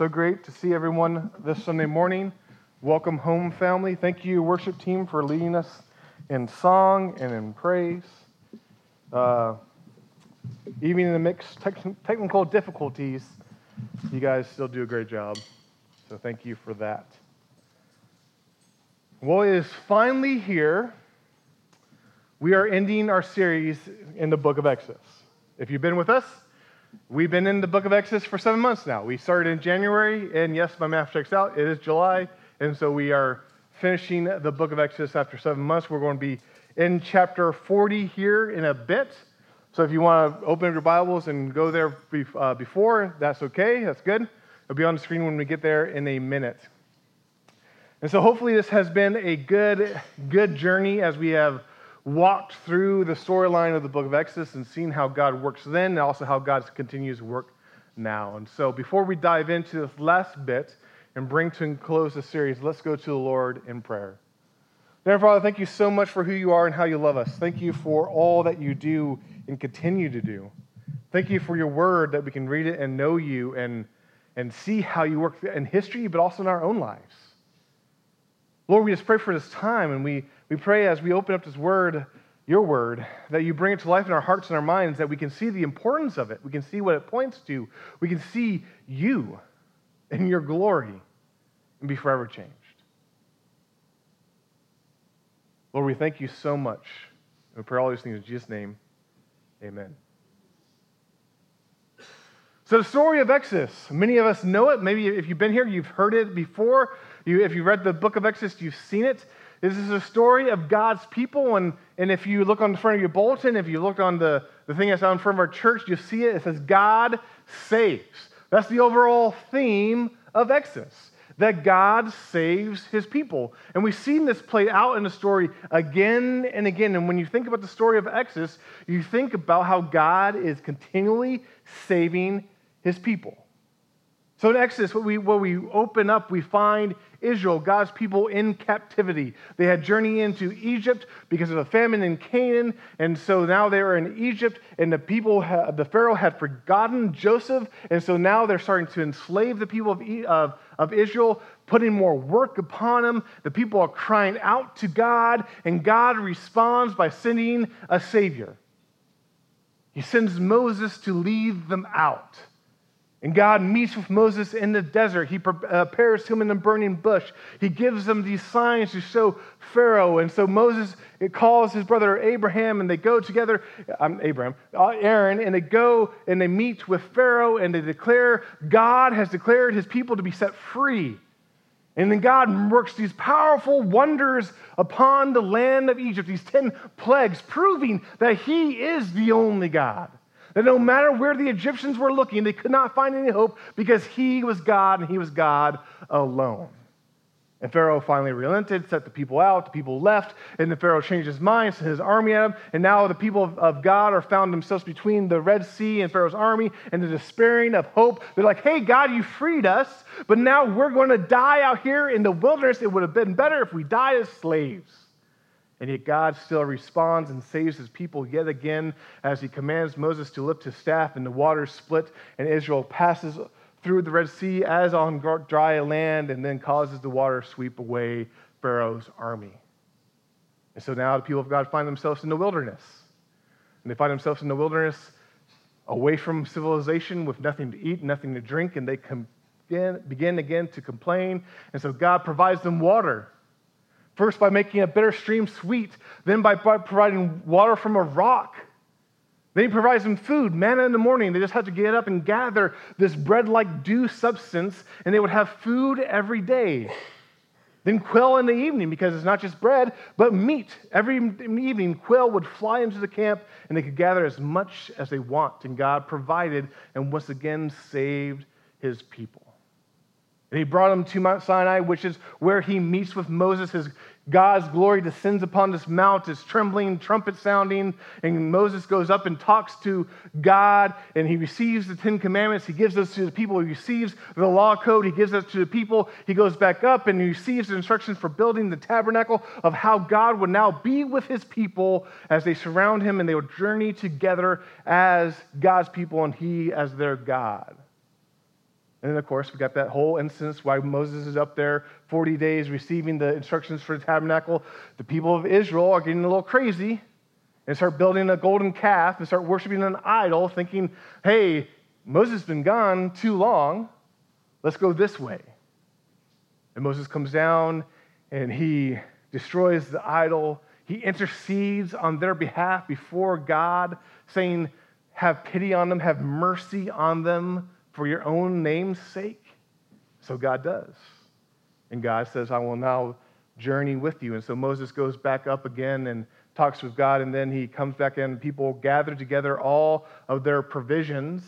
So great to see everyone this Sunday morning. Welcome home, family. Thank you, worship team, for leading us in song and in praise. Uh, even in the mix technical difficulties, you guys still do a great job. So thank you for that. Well, it is finally here. We are ending our series in the book of Exodus. If you've been with us, we've been in the book of Exodus for seven months now. We started in January, and yes, my math checks out. It is July, and so we are finishing the book of Exodus after seven months. We're going to be in chapter 40 here in a bit. So if you want to open up your Bibles and go there uh, before, that's okay. That's good. It'll be on the screen when we get there in a minute. And so hopefully this has been a good, good journey as we have walked through the storyline of the book of Exodus and seen how God works then and also how God continues to work now. And so before we dive into this last bit and bring to close the series, let's go to the Lord in prayer. Dear Father, thank you so much for who you are and how you love us. Thank you for all that you do and continue to do. Thank you for your word that we can read it and know you and, and see how you work in history, but also in our own lives. Lord, we just pray for this time and we we pray as we open up this word, your word, that you bring it to life in our hearts and our minds, that we can see the importance of it. We can see what it points to. We can see you and your glory and be forever changed. Lord, we thank you so much. We pray all these things in Jesus' name. Amen. So, the story of Exodus, many of us know it. Maybe if you've been here, you've heard it before. You, if you've read the book of Exodus, you've seen it. This is a story of God's people. And, and if you look on the front of your bulletin, if you look on the, the thing that's in front of our church, you'll see it. It says, God saves. That's the overall theme of Exodus, that God saves his people. And we've seen this played out in the story again and again. And when you think about the story of Exodus, you think about how God is continually saving his people. So in Exodus, what we, what we open up, we find Israel, God's people in captivity. They had journeyed into Egypt because of a famine in Canaan, and so now they were in Egypt, and the people, the Pharaoh had forgotten Joseph, and so now they're starting to enslave the people of, of, of Israel, putting more work upon them. The people are crying out to God, and God responds by sending a Savior. He sends Moses to lead them out. And God meets with Moses in the desert. He prepares him in the burning bush. He gives them these signs to show Pharaoh. And so Moses calls his brother Abraham, and they go together, um, Abraham, uh, Aaron, and they go and they meet with Pharaoh, and they declare God has declared his people to be set free. And then God works these powerful wonders upon the land of Egypt, these 10 plagues, proving that he is the only God. That no matter where the Egyptians were looking, they could not find any hope because he was God and he was God alone. And Pharaoh finally relented, set the people out. The people left, and then Pharaoh changed his mind, sent his army at him. And now the people of, of God are found themselves between the Red Sea and Pharaoh's army, and they're despairing of hope. They're like, hey, God, you freed us, but now we're going to die out here in the wilderness. It would have been better if we died as slaves. And yet God still responds and saves his people yet again as he commands Moses to lift his staff and the waters split and Israel passes through the Red Sea as on dry land and then causes the water to sweep away Pharaoh's army. And so now the people of God find themselves in the wilderness. And they find themselves in the wilderness away from civilization with nothing to eat, nothing to drink, and they begin, begin again to complain. And so God provides them water First, by making a bitter stream sweet, then by providing water from a rock. Then he provides them food, manna in the morning. They just had to get up and gather this bread like dew substance, and they would have food every day. Then quail in the evening, because it's not just bread, but meat. Every evening, quail would fly into the camp, and they could gather as much as they want. And God provided and once again saved his people. And he brought them to Mount Sinai, which is where he meets with Moses. His God's glory descends upon this mount, it's trembling, trumpet sounding, and Moses goes up and talks to God, and he receives the Ten Commandments. He gives those to the people. He receives the law code. He gives that to the people. He goes back up and he receives the instructions for building the tabernacle of how God would now be with his people as they surround him and they would journey together as God's people and he as their God. And then, of course, we got that whole instance why Moses is up there 40 days receiving the instructions for the tabernacle. The people of Israel are getting a little crazy and start building a golden calf and start worshiping an idol, thinking, hey, Moses has been gone too long. Let's go this way. And Moses comes down and he destroys the idol. He intercedes on their behalf before God, saying, Have pity on them, have mercy on them for your own name's sake? So God does. And God says, I will now journey with you. And so Moses goes back up again and talks with God, and then he comes back in. People gather together all of their provisions,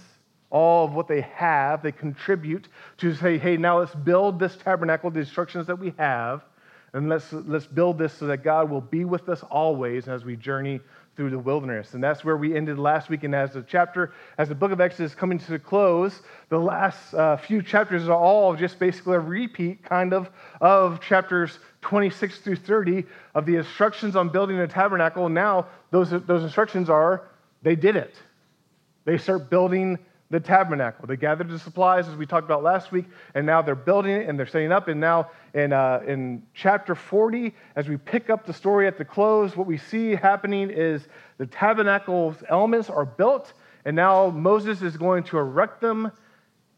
all of what they have, they contribute to say, hey, now let's build this tabernacle, the instructions that we have, and let's, let's build this so that God will be with us always as we journey through the wilderness. And that's where we ended last week. And as the chapter, as the book of Exodus coming to a close, the last uh, few chapters are all just basically a repeat kind of of chapters 26 through 30 of the instructions on building a tabernacle. Now, those, those instructions are they did it. They start building the tabernacle. They gathered the supplies, as we talked about last week, and now they're building it and they're setting up. And now in, uh, in chapter 40, as we pick up the story at the close, what we see happening is the tabernacle's elements are built, and now Moses is going to erect them,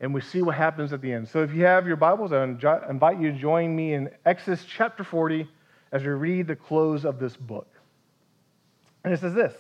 and we see what happens at the end. So if you have your Bibles, I invite you to join me in Exodus chapter 40 as we read the close of this book. And it says this.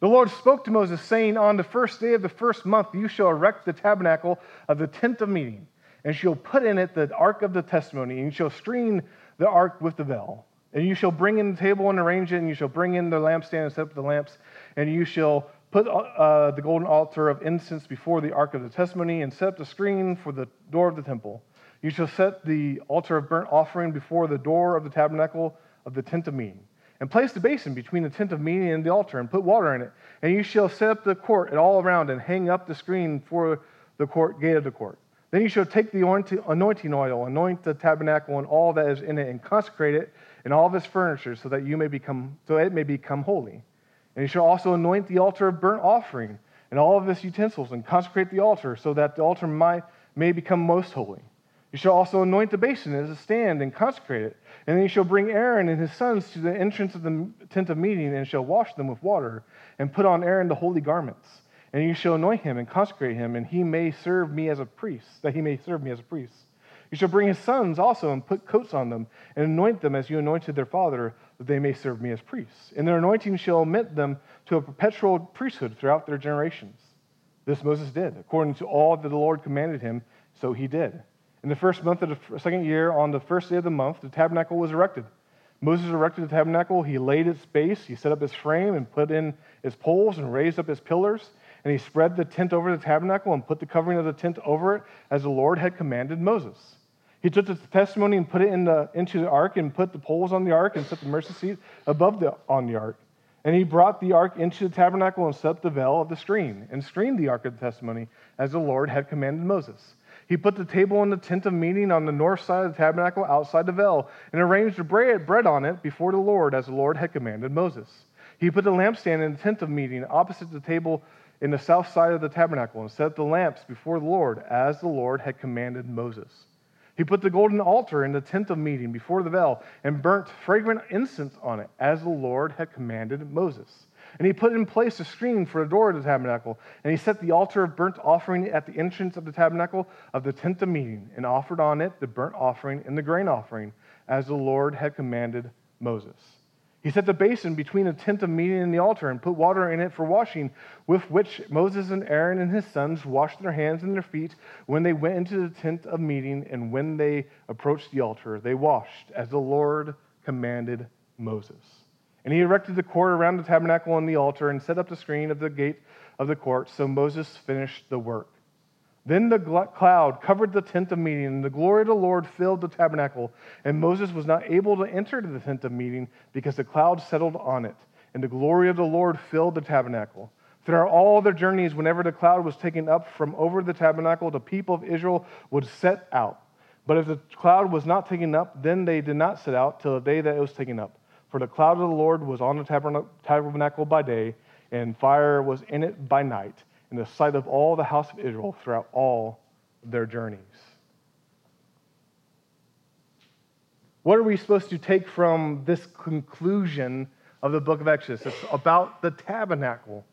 The Lord spoke to Moses, saying, On the first day of the first month, you shall erect the tabernacle of the tent of meeting, and shall put in it the ark of the testimony, and you shall screen the ark with the veil. And you shall bring in the table and arrange it, and you shall bring in the lampstand and set up the lamps, and you shall put uh, the golden altar of incense before the ark of the testimony, and set up the screen for the door of the temple. You shall set the altar of burnt offering before the door of the tabernacle of the tent of meeting and place the basin between the tent of meeting and the altar, and put water in it. And you shall set up the court and all around, and hang up the screen for the court gate of the court. Then you shall take the anointing oil, anoint the tabernacle and all that is in it, and consecrate it and all of its furniture, so that you may become so it may become holy. And you shall also anoint the altar of burnt offering and all of its utensils, and consecrate the altar, so that the altar might, may become most holy. You shall also anoint the basin as a stand and consecrate it. And then you shall bring Aaron and his sons to the entrance of the tent of meeting and shall wash them with water and put on Aaron the holy garments. And you shall anoint him and consecrate him, and he may serve me as a priest, that he may serve me as a priest. You shall bring his sons also and put coats on them and anoint them as you anointed their father, that they may serve me as priests. And their anointing shall admit them to a perpetual priesthood throughout their generations. This Moses did, according to all that the Lord commanded him, so he did. In the first month of the second year, on the first day of the month, the tabernacle was erected. Moses erected the tabernacle. He laid its base. He set up his frame and put in its poles and raised up its pillars. And he spread the tent over the tabernacle and put the covering of the tent over it as the Lord had commanded Moses. He took the testimony and put it in the, into the ark and put the poles on the ark and set the mercy seat above the, on the ark. And he brought the ark into the tabernacle and set up the veil of the screen and screened the ark of the testimony as the Lord had commanded Moses. He put the table in the tent of meeting on the north side of the tabernacle outside the veil and arranged the bread, on it before the Lord as the Lord had commanded Moses. He put the lampstand in the tent of meeting opposite the table in the south side of the tabernacle and set the lamps before the Lord as the Lord had commanded Moses. He put the golden altar in the tent of meeting before the veil and burnt fragrant incense on it as the Lord had commanded Moses. And he put in place a screen for the door of the tabernacle. And he set the altar of burnt offering at the entrance of the tabernacle of the tent of meeting, and offered on it the burnt offering and the grain offering, as the Lord had commanded Moses. He set the basin between the tent of meeting and the altar, and put water in it for washing, with which Moses and Aaron and his sons washed their hands and their feet when they went into the tent of meeting, and when they approached the altar, they washed, as the Lord commanded Moses. And he erected the court around the tabernacle and the altar and set up the screen of the gate of the court. So Moses finished the work. Then the cloud covered the tent of meeting, and the glory of the Lord filled the tabernacle. And Moses was not able to enter the tent of meeting because the cloud settled on it, and the glory of the Lord filled the tabernacle. Throughout all their journeys, whenever the cloud was taken up from over the tabernacle, the people of Israel would set out. But if the cloud was not taken up, then they did not set out till the day that it was taken up. For the cloud of the Lord was on the tabernacle by day, and fire was in it by night, in the sight of all the house of Israel throughout all their journeys. What are we supposed to take from this conclusion of the book of Exodus? It's about the tabernacle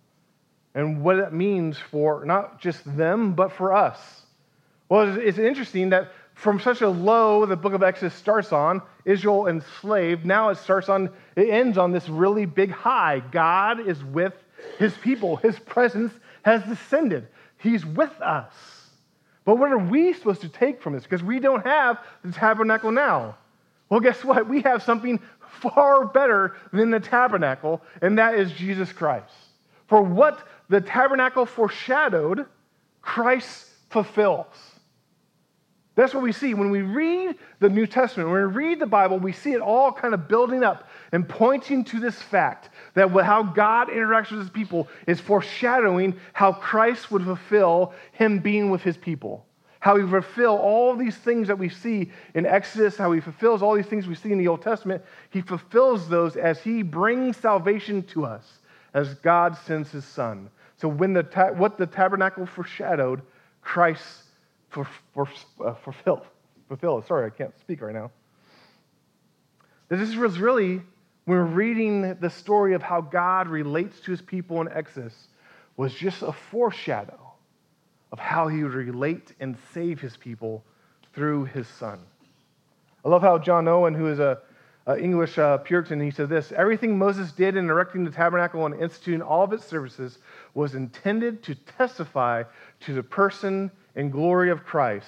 and what it means for not just them, but for us. Well, it's interesting that from such a low the book of Exodus starts on, Israel enslaved, now it starts on, it ends on this really big high. God is with his people, his presence has descended, he's with us. But what are we supposed to take from this? Because we don't have the tabernacle now. Well, guess what? We have something far better than the tabernacle, and that is Jesus Christ. For what the tabernacle foreshadowed, Christ fulfills. That's what we see. When we read the New Testament, when we read the Bible, we see it all kind of building up and pointing to this fact that how God interacts with his people is foreshadowing how Christ would fulfill him being with his people. How he fulfill all these things that we see in Exodus, how he fulfills all these things we see in the Old Testament. He fulfills those as he brings salvation to us, as God sends his Son. So when the ta- what the tabernacle foreshadowed, Christ for, for, uh, fulfill. Fulfill. Sorry, I can't speak right now. This was really, when we're reading the story of how God relates to his people in Exodus, was just a foreshadow of how he would relate and save his people through his son. I love how John Owen, who is a, a English uh, Puritan, he said this Everything Moses did in erecting the tabernacle and instituting all of its services was intended to testify to the person and glory of Christ,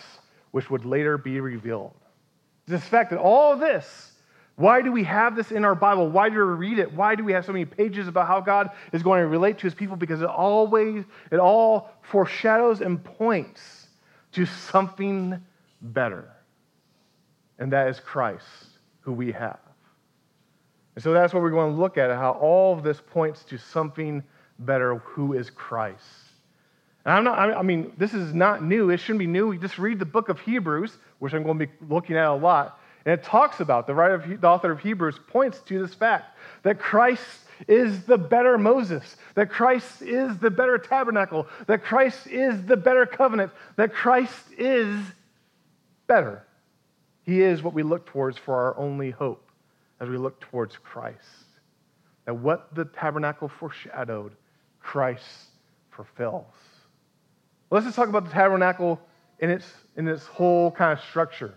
which would later be revealed. This fact that all this, why do we have this in our Bible? Why do we read it? Why do we have so many pages about how God is going to relate to his people? Because it always, it all foreshadows and points to something better. And that is Christ, who we have. And so that's what we're going to look at, how all of this points to something better, who is Christ. I'm not, I mean, this is not new. It shouldn't be new. We just read the book of Hebrews, which I'm going to be looking at a lot. And it talks about, the writer of, the author of Hebrews points to this fact that Christ is the better Moses, that Christ is the better tabernacle, that Christ is the better covenant, that Christ is better. He is what we look towards for our only hope as we look towards Christ. That what the tabernacle foreshadowed, Christ fulfills. Let's just talk about the tabernacle in its, in its whole kind of structure.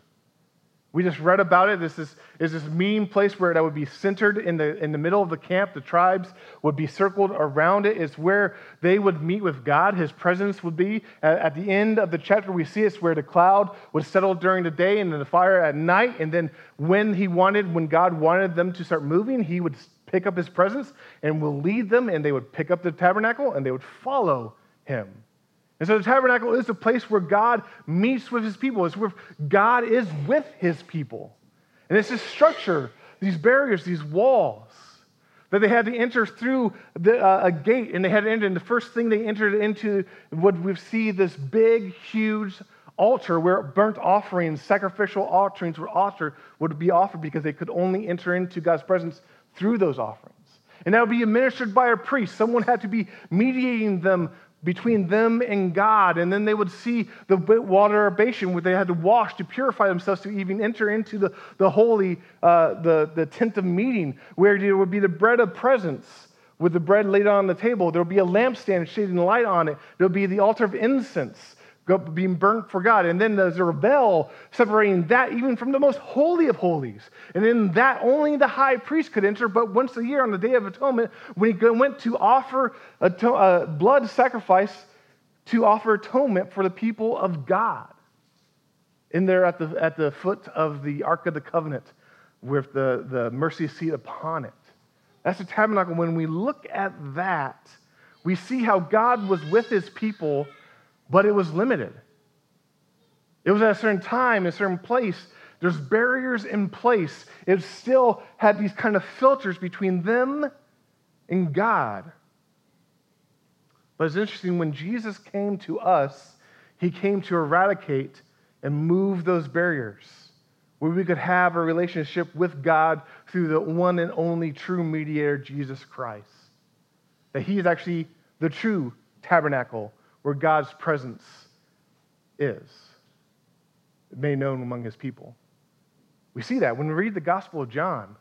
We just read about it. This is, is this mean place where that would be centered in the, in the middle of the camp. The tribes would be circled around it. It's where they would meet with God. His presence would be. At, at the end of the chapter, we see it's where the cloud would settle during the day and then the fire at night. And then when he wanted, when God wanted them to start moving, he would pick up his presence and will lead them, and they would pick up the tabernacle and they would follow him. And so the tabernacle is the place where God meets with his people. It's where God is with his people. And it's this structure, these barriers, these walls that they had to enter through the, uh, a gate and they had to enter. And the first thing they entered into would we see this big, huge altar where burnt offerings, sacrificial offerings were offered, would be offered because they could only enter into God's presence through those offerings. And that would be administered by a priest. Someone had to be mediating them between them and God. And then they would see the water basin where they had to wash to purify themselves to even enter into the, the holy, uh, the, the tent of meeting, where there would be the bread of presence with the bread laid on the table. There would be a lampstand shading light on it. There would be the altar of incense being burnt for God. And then there's a veil separating that even from the most holy of holies. And in that, only the high priest could enter, but once a year on the Day of Atonement, when he went to offer a, a uh, blood sacrifice to offer atonement for the people of God. In there at the, at the foot of the Ark of the Covenant with the, the mercy seat upon it. That's the tabernacle. When we look at that, we see how God was with his people but it was limited. It was at a certain time, a certain place. There's barriers in place. It still had these kind of filters between them and God. But it's interesting, when Jesus came to us, he came to eradicate and move those barriers where we could have a relationship with God through the one and only true mediator, Jesus Christ. That he is actually the true tabernacle where God's presence is. made known among his people. We see that when we read the Gospel of John.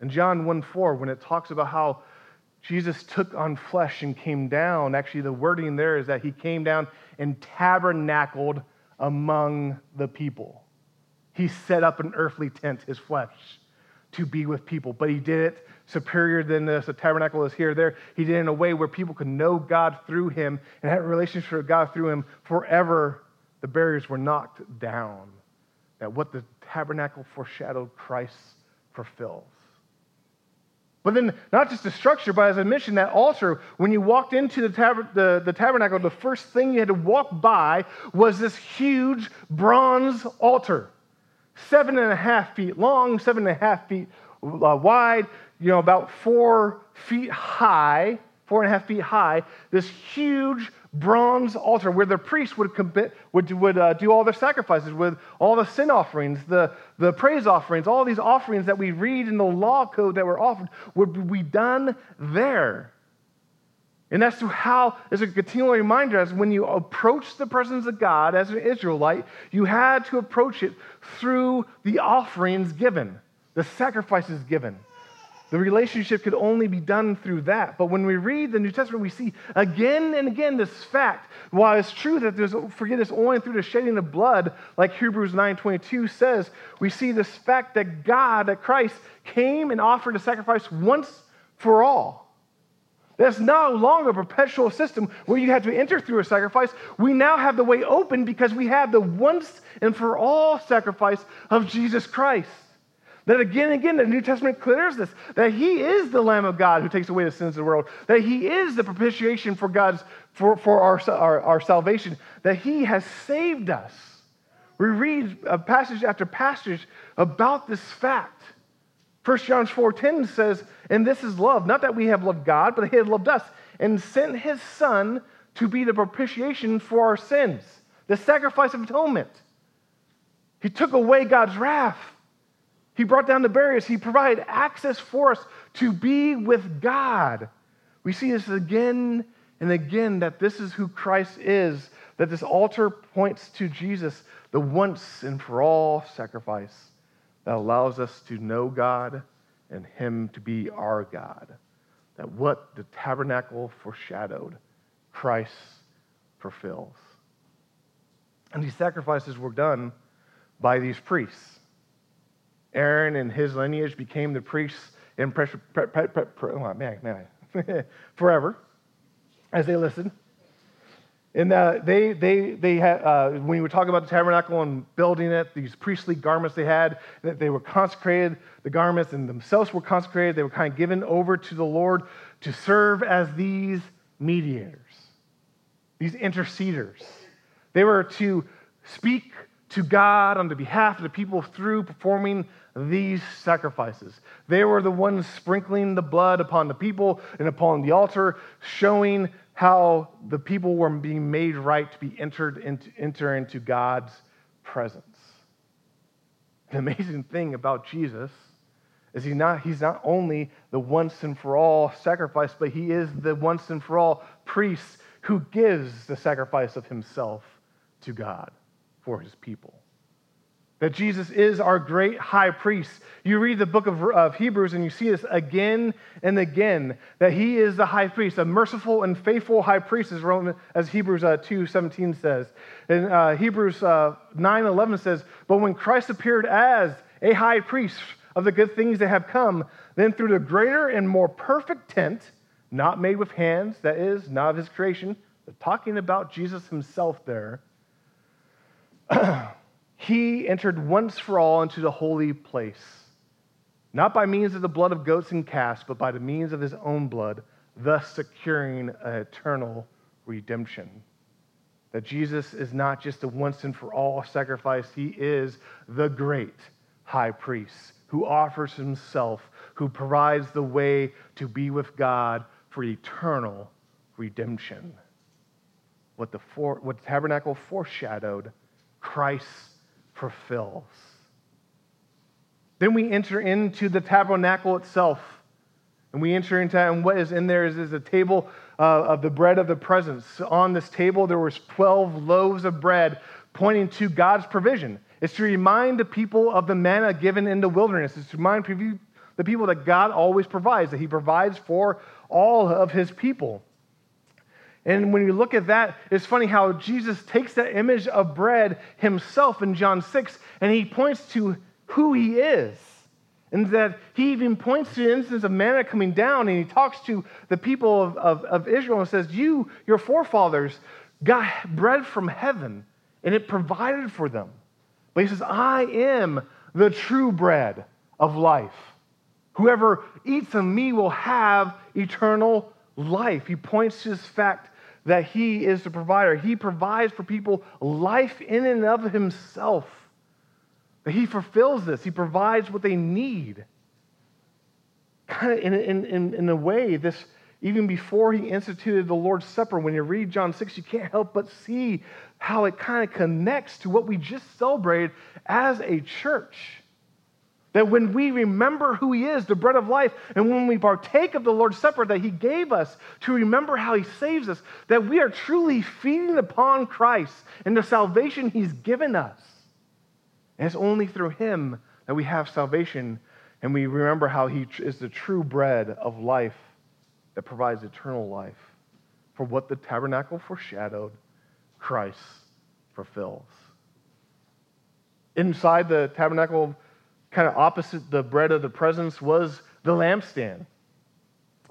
In John 1 4, when it talks about how Jesus took on flesh and came down, actually, the wording there is that he came down and tabernacled among the people. He set up an earthly tent, his flesh, to be with people, but he did it superior than this. The tabernacle is here, there. He did it in a way where people could know God through him and have a relationship with God through him forever. The barriers were knocked down. That what the tabernacle foreshadowed, Christ fulfills. But then, not just the structure, but as I mentioned, that altar, when you walked into the, tab- the, the, tabernacle, the first thing you had to walk by was this huge bronze altar. Seven and a half feet long, seven and a half feet uh, wide, you know, about four feet high, four and a half feet high, this huge bronze altar where the priest would, commit, would, would uh, do all their sacrifices with all the sin offerings, the, the praise offerings, all these offerings that we read in the law code that were offered would be done there. And that's how, as a continual reminder, as when you approach the presence of God as an Israelite, you had to approach it through the offerings given, the sacrifices given. The relationship could only be done through that. But when we read the New Testament, we see again and again this fact. While it's true that there's forgiveness only through the shedding of blood, like Hebrews 9:22 says, we see this fact that God, that Christ, came and offered a sacrifice once for all. That's no longer a perpetual system where you have to enter through a sacrifice. We now have the way open because we have the once and for all sacrifice of Jesus Christ. That again and again, the New Testament clears this that He is the Lamb of God who takes away the sins of the world, that He is the propitiation for God's for, for our, our, our salvation, that He has saved us. We read a passage after passage about this fact. 1 John 4:10 says, "And this is love, not that we have loved God, but He has loved us and sent His Son to be the propitiation for our sins, the sacrifice of atonement. He took away God's wrath he brought down the barriers. He provided access for us to be with God. We see this again and again that this is who Christ is, that this altar points to Jesus, the once and for all sacrifice that allows us to know God and Him to be our God. That what the tabernacle foreshadowed, Christ fulfills. And these sacrifices were done by these priests. Aaron and his lineage became the priests in pressure, pre, pre, pre, oh, man, man, forever as they listened. And uh, they, they, they had, uh, when were talking about the tabernacle and building it, these priestly garments they had, that they were consecrated, the garments and themselves were consecrated. They were kind of given over to the Lord to serve as these mediators, these interceders. They were to speak to God on the behalf of the people through performing these sacrifices. They were the ones sprinkling the blood upon the people and upon the altar, showing how the people were being made right to be entered into, enter into God's presence. The amazing thing about Jesus is he not, he's not only the once and for all sacrifice, but he is the once and for all priest who gives the sacrifice of himself to God for his people that Jesus is our great high priest. You read the book of, of, Hebrews and you see this again and again that he is the high priest, a merciful and faithful high priest, as, Roman, as Hebrews uh, 2 17 says. And uh, Hebrews uh, 9 11 says, But when Christ appeared as a high priest of the good things that have come, then through the greater and more perfect tent, not made with hands, that is, not of his creation, but talking about Jesus himself there. he entered once for all into the holy place, not by means of the blood of goats and calves, but by the means of his own blood, thus securing an eternal redemption. That Jesus is not just a once and for all sacrifice, he is the great high priest who offers himself, who provides the way to be with God for eternal redemption. What the, for, what the tabernacle foreshadowed, Christ fulfills. Then we enter into the tabernacle itself. And we enter into, and what is in there is, is a table uh, of the bread of the presence. On this table, there was 12 loaves of bread pointing to God's provision. It's to remind the people of the manna given in the wilderness. It's to remind the people that God always provides, that He provides for all of His people. And when you look at that, it's funny how Jesus takes that image of bread himself in John 6 and he points to who he is. And that he even points to the instance of manna coming down and he talks to the people of, of, of Israel and says, You, your forefathers, got bread from heaven and it provided for them. But he says, I am the true bread of life. Whoever eats of me will have eternal life. He points to this fact that He is the provider. He provides for people life in and of Himself. He fulfills this, He provides what they need. Kind of in, in, in, in a way, this even before He instituted the Lord's Supper, when you read John 6, you can't help but see how it kind of connects to what we just celebrated as a church. That when we remember who He is, the bread of life, and when we partake of the Lord's Supper that He gave us to remember how He saves us, that we are truly feeding upon Christ and the salvation He's given us. And it's only through Him that we have salvation, and we remember how He is the true bread of life that provides eternal life. For what the tabernacle foreshadowed, Christ fulfills. Inside the tabernacle, kind of opposite the bread of the presence was the lampstand.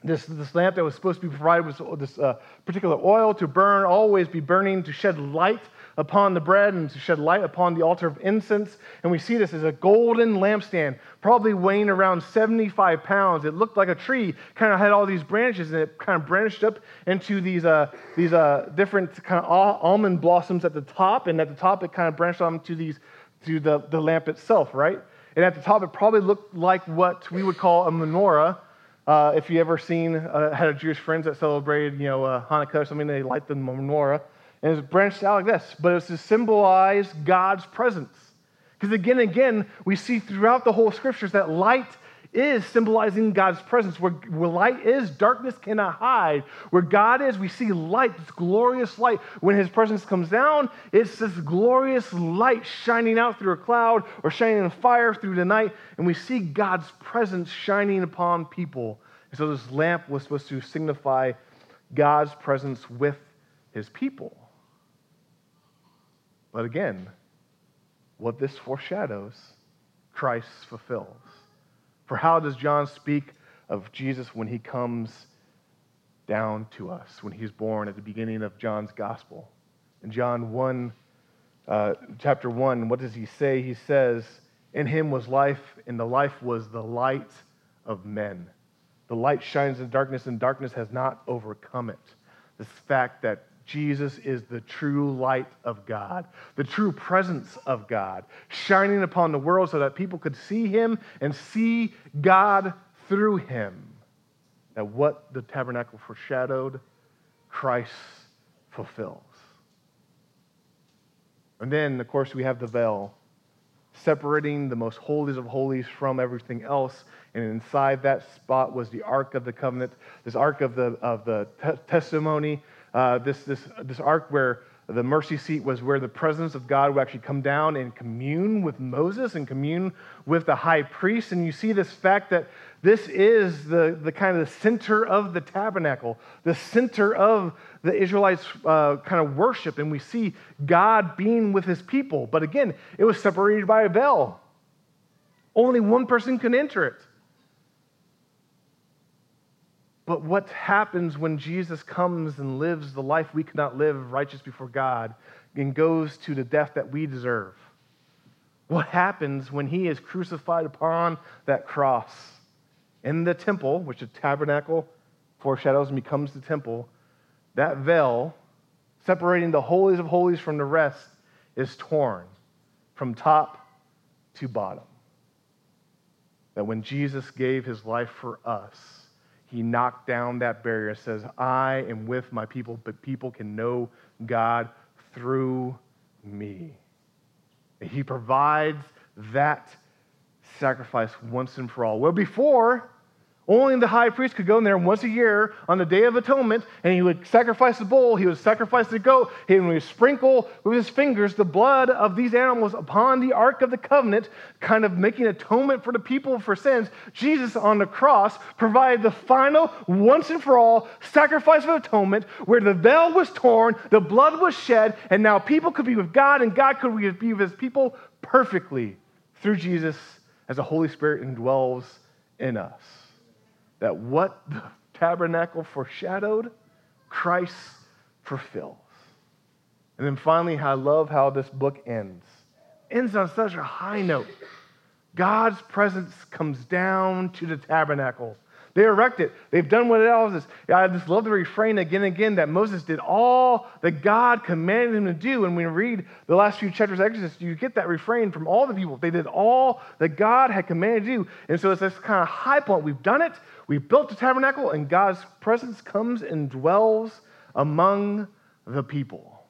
This, this lamp that was supposed to be provided with this uh, particular oil to burn, always be burning to shed light upon the bread and to shed light upon the altar of incense. And we see this as a golden lampstand, probably weighing around 75 pounds. It looked like a tree, kind of had all these branches, and it kind of branched up into these, uh, these uh, different kind of almond blossoms at the top. And at the top, it kind of branched on to these to the, the lamp itself, right? And at the top, it probably looked like what we would call a menorah. Uh, if you ever seen, uh, had a Jewish friends that celebrated, you know, uh, Hanukkah or something, they light the menorah. And it's branched out like this, but it's to symbolize God's presence. Because again and again, we see throughout the whole scriptures that light is symbolizing God's presence. Where, where light is, darkness cannot hide. Where God is, we see light, this glorious light. When his presence comes down, it's this glorious light shining out through a cloud or shining in fire through the night. And we see God's presence shining upon people. And so this lamp was supposed to signify God's presence with his people. But again, what this foreshadows, Christ fulfills. For how does John speak of Jesus when he comes down to us, when he's born at the beginning of John's gospel? In John 1, uh, chapter 1, what does he say? He says, In him was life, and the life was the light of men. The light shines in darkness, and darkness has not overcome it. This fact that Jesus is the true light of God, the true presence of God, shining upon the world so that people could see him and see God through him. That what the tabernacle foreshadowed, Christ fulfills. And then, of course, we have the veil separating the most holies of holies from everything else. And inside that spot was the Ark of the Covenant, this Ark of the, of the te- testimony uh, this, this, this ark where the mercy seat was where the presence of God would actually come down and commune with Moses and commune with the high priest. And you see this fact that this is the, the kind of the center of the tabernacle, the center of the Israelites' uh, kind of worship. And we see God being with his people. But again, it was separated by a veil. Only one person can enter it. But what happens when Jesus comes and lives the life we cannot live, righteous before God, and goes to the death that we deserve? What happens when he is crucified upon that cross? In the temple, which the tabernacle foreshadows and becomes the temple, that veil separating the holies of holies from the rest is torn from top to bottom. That when Jesus gave his life for us, he knocked down that barrier, says, I am with my people, but people can know God through me. He provides that sacrifice once and for all. Well, before, Only the high priest could go in there once a year on the Day of Atonement, and he would sacrifice the bull, he would sacrifice the goat, he would sprinkle with his fingers the blood of these animals upon the Ark of the Covenant, kind of making atonement for the people for sins. Jesus on the cross provided the final, once and for all sacrifice of atonement, where the veil was torn, the blood was shed, and now people could be with God, and God could be with his people perfectly through Jesus as the Holy Spirit indwells in us that what the tabernacle foreshadowed, Christ fulfills. And then finally, I love how this book ends. Ends on such a high note. God's presence comes down to the tabernacle they erect it. They've done what else is. I just love the refrain again and again that Moses did all that God commanded him to do. And when we read the last few chapters of Exodus, you get that refrain from all the people. They did all that God had commanded you. And so it's this kind of high point. We've done it. We've built the tabernacle, and God's presence comes and dwells among the people.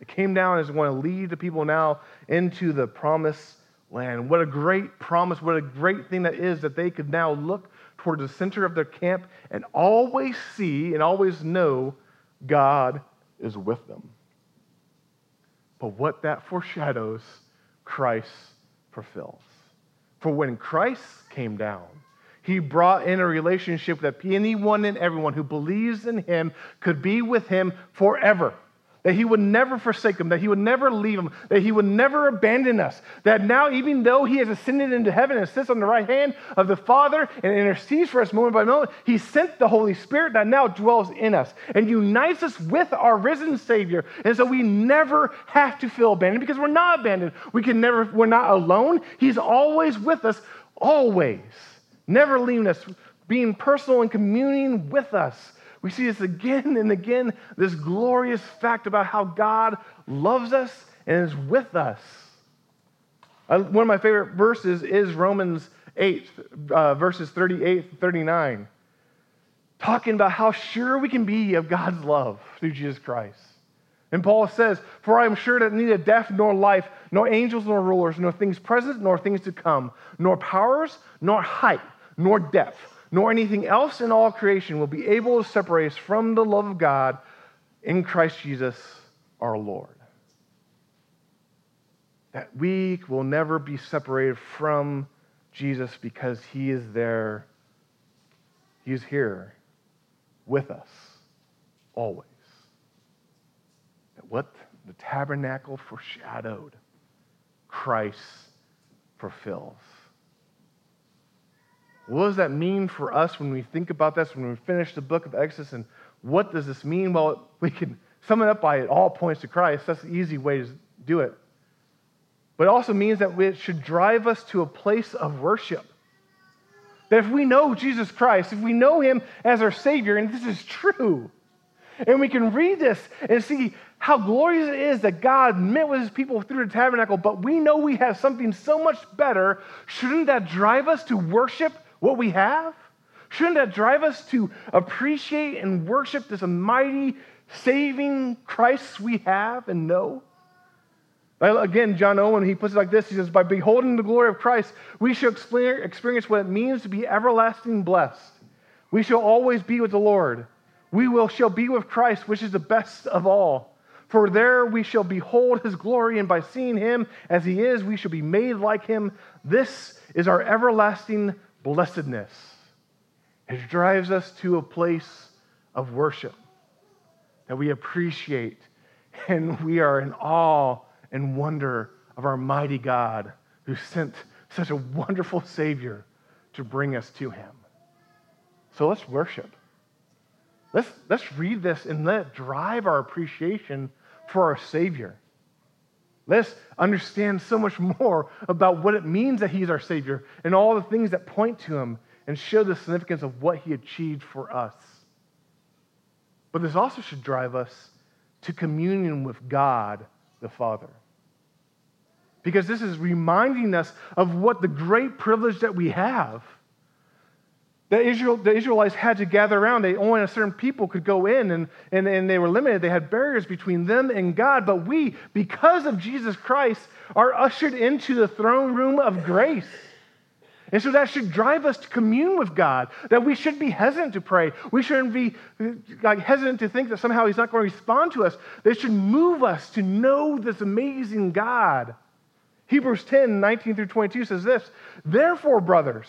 It came down and is going to lead the people now into the promised land. What a great promise. What a great thing that is that they could now look toward the center of their camp and always see and always know God is with them. But what that foreshadows, Christ fulfills. For when Christ came down, he brought in a relationship that anyone and everyone who believes in him could be with him forever that he would never forsake them, that he would never leave them, that he would never abandon us. That now, even though he has ascended into heaven and sits on the right hand of the Father and intercedes for us moment by moment, he sent the Holy Spirit that now dwells in us and unites us with our risen Savior. And so we never have to feel abandoned because we're not abandoned. We can never, we're not alone. He's always with us, always, never leaving us, being personal and communing with us. We see this again and again this glorious fact about how God loves us and is with us. one of my favorite verses is Romans 8, uh, verses 38 and 39, talking about how sure we can be of God's love through Jesus Christ. And Paul says, For I am sure that neither death nor life, nor angels nor rulers, nor things present nor things to come, nor powers, nor height, nor depth nor anything else in all creation will be able to separate us from the love of God in Christ Jesus our Lord. That we will never be separated from Jesus because he is there, he is here with us always. That what the tabernacle foreshadowed, Christ fulfills. What does that mean for us when we think about this, when we finish the book of Exodus? And what does this mean? Well, we can sum it up by it all points to Christ. That's the easy way to do it. But it also means that it should drive us to a place of worship. That if we know Jesus Christ, if we know him as our Savior, and this is true, and we can read this and see how glorious it is that God met with his people through the tabernacle, but we know we have something so much better, shouldn't that drive us to worship what we have? Shouldn't that drive us to appreciate and worship this mighty, saving Christ we have and know? Again, John Owen, he puts it like this He says, By beholding the glory of Christ, we shall experience what it means to be everlasting blessed. We shall always be with the Lord. We will, shall be with Christ, which is the best of all. For there we shall behold his glory, and by seeing him as he is, we shall be made like him. This is our everlasting blessedness. It drives us to a place of worship that we appreciate and we are in awe and wonder of our mighty God who sent such a wonderful Savior to bring us to Him. So let's worship. Let's, let's read this and let it drive our appreciation for our Savior. Let's understand so much more about what it means that He's our Savior and all the things that point to Him and show the significance of what He achieved for us. But this also should drive us to communion with God the Father. Because this is reminding us of what the great privilege that we have the, Israel, the Israelites had to gather around. They only a certain people could go in, and, and, and they were limited. They had barriers between them and God. But we, because of Jesus Christ, are ushered into the throne room of grace. And so that should drive us to commune with God, that we should be hesitant to pray. We shouldn't be like hesitant to think that somehow He's not going to respond to us. That should move us to know this amazing God. Hebrews 10 19 through 22 says this Therefore, brothers,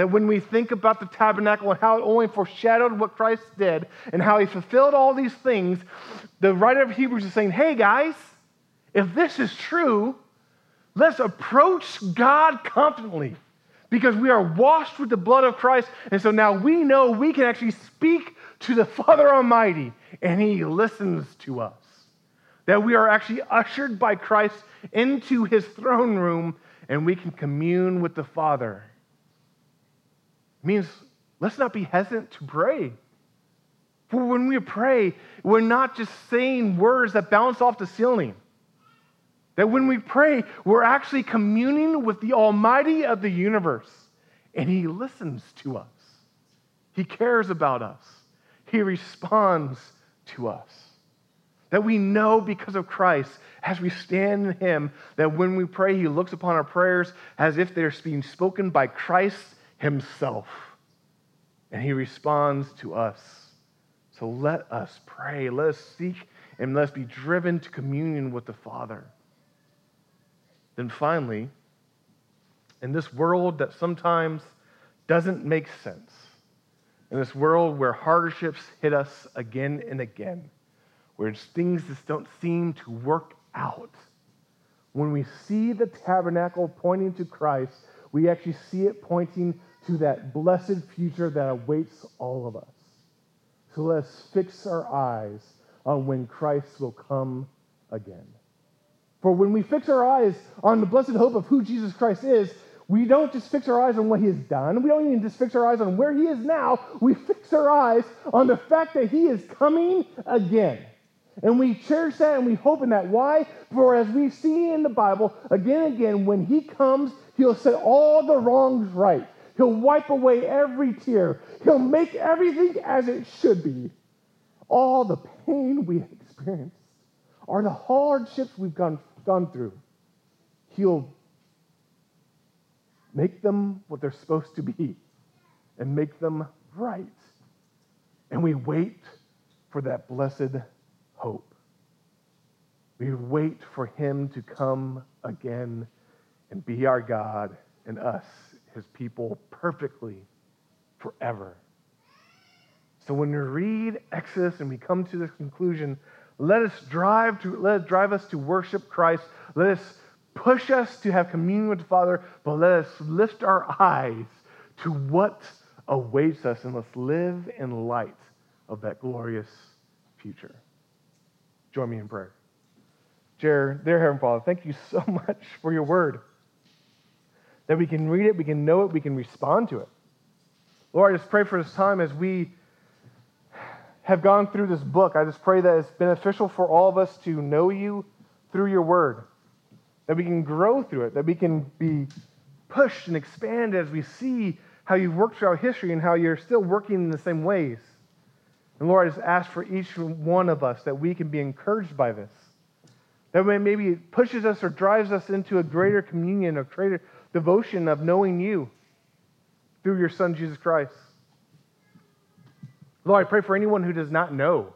That when we think about the tabernacle and how it only foreshadowed what Christ did and how he fulfilled all these things, the writer of Hebrews is saying, hey guys, if this is true, let's approach God confidently because we are washed with the blood of Christ. And so now we know we can actually speak to the Father Almighty and he listens to us. That we are actually ushered by Christ into his throne room and we can commune with the Father means let's not be hesitant to pray. For when we pray, we're not just saying words that bounce off the ceiling. That when we pray, we're actually communing with the Almighty of the universe, and He listens to us. He cares about us, He responds to us. That we know because of Christ, as we stand in Him, that when we pray, He looks upon our prayers as if they're being spoken by Christ himself. And he responds to us. So let us pray. Let us seek and let us be driven to communion with the Father. Then finally, in this world that sometimes doesn't make sense, in this world where hardships hit us again and again, where things just don't seem to work out, when we see the tabernacle pointing to Christ, we actually see it pointing to that blessed future that awaits all of us. So let's fix our eyes on when Christ will come again. For when we fix our eyes on the blessed hope of who Jesus Christ is, we don't just fix our eyes on what he has done. We don't even just fix our eyes on where he is now. We fix our eyes on the fact that he is coming again. And we cherish that and we hope in that. Why? For as we see in the Bible, again and again, when he comes, he'll set all the wrongs right. He'll wipe away every tear. He'll make everything as it should be. All the pain we experienced, or the hardships we've gone, gone through, He'll make them what they're supposed to be and make them right. And we wait for that blessed hope. We wait for Him to come again and be our God and us his people perfectly forever. So when we read Exodus and we come to this conclusion, let us drive to let us drive us to worship Christ. Let us push us to have communion with the Father, but let us lift our eyes to what awaits us and let's live in light of that glorious future. Join me in prayer. Dear, dear Heavenly Father, thank you so much for your word that we can read it, we can know it, we can respond to it. Lord, I just pray for this time as we have gone through this book. I just pray that it's beneficial for all of us to know you through your word, that we can grow through it, that we can be pushed and expanded as we see how you've worked throughout history and how you're still working in the same ways. And Lord, I just ask for each one of us that we can be encouraged by this. That maybe it pushes us or drives us into a greater communion, a greater devotion of knowing you through your Son, Jesus Christ. Lord, I pray for anyone who does not know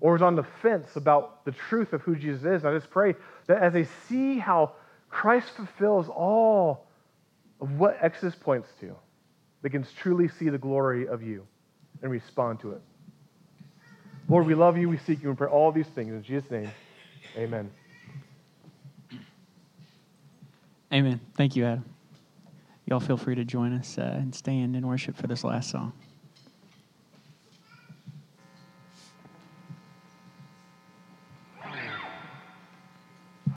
or is on the fence about the truth of who Jesus is. I just pray that as they see how Christ fulfills all of what Exodus points to, they can truly see the glory of you and respond to it. Lord, we love you, we seek you, and pray all these things. In Jesus' name, amen. Amen. Thank you, Adam. Y'all feel free to join us uh, and stand in worship for this last song.